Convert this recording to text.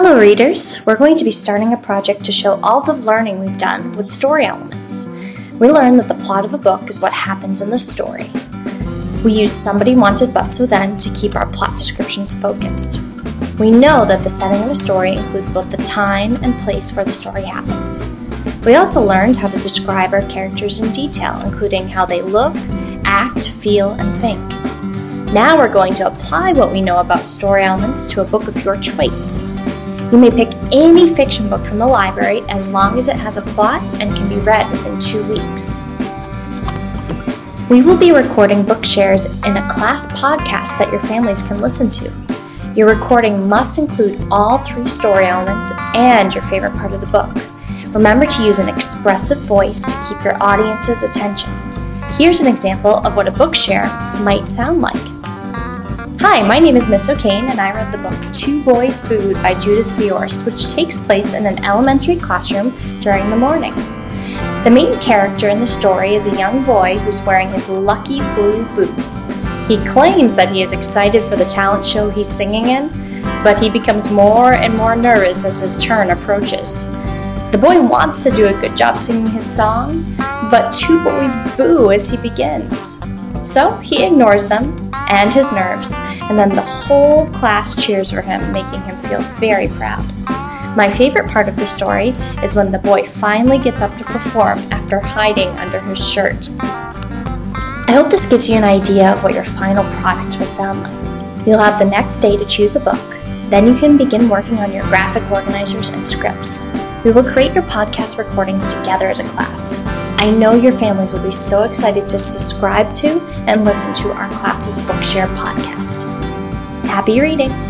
Hello, readers! We're going to be starting a project to show all the learning we've done with story elements. We learned that the plot of a book is what happens in the story. We use Somebody Wanted But So Then to keep our plot descriptions focused. We know that the setting of a story includes both the time and place where the story happens. We also learned how to describe our characters in detail, including how they look, act, feel, and think. Now we're going to apply what we know about story elements to a book of your choice. You may pick any fiction book from the library as long as it has a plot and can be read within two weeks. We will be recording book shares in a class podcast that your families can listen to. Your recording must include all three story elements and your favorite part of the book. Remember to use an expressive voice to keep your audience's attention. Here's an example of what a book share might sound like. Hi, my name is Miss O'Kane, and I read the book Two Boys Booed by Judith Viorst, which takes place in an elementary classroom during the morning. The main character in the story is a young boy who's wearing his lucky blue boots. He claims that he is excited for the talent show he's singing in, but he becomes more and more nervous as his turn approaches. The boy wants to do a good job singing his song, but two boys boo as he begins. So he ignores them and his nerves, and then the whole class cheers for him, making him feel very proud. My favorite part of the story is when the boy finally gets up to perform after hiding under his shirt. I hope this gives you an idea of what your final product will sound like. You'll have the next day to choose a book. Then you can begin working on your graphic organizers and scripts. We will create your podcast recordings together as a class. I know your families will be so excited to subscribe to and listen to our class's Bookshare podcast. Happy reading!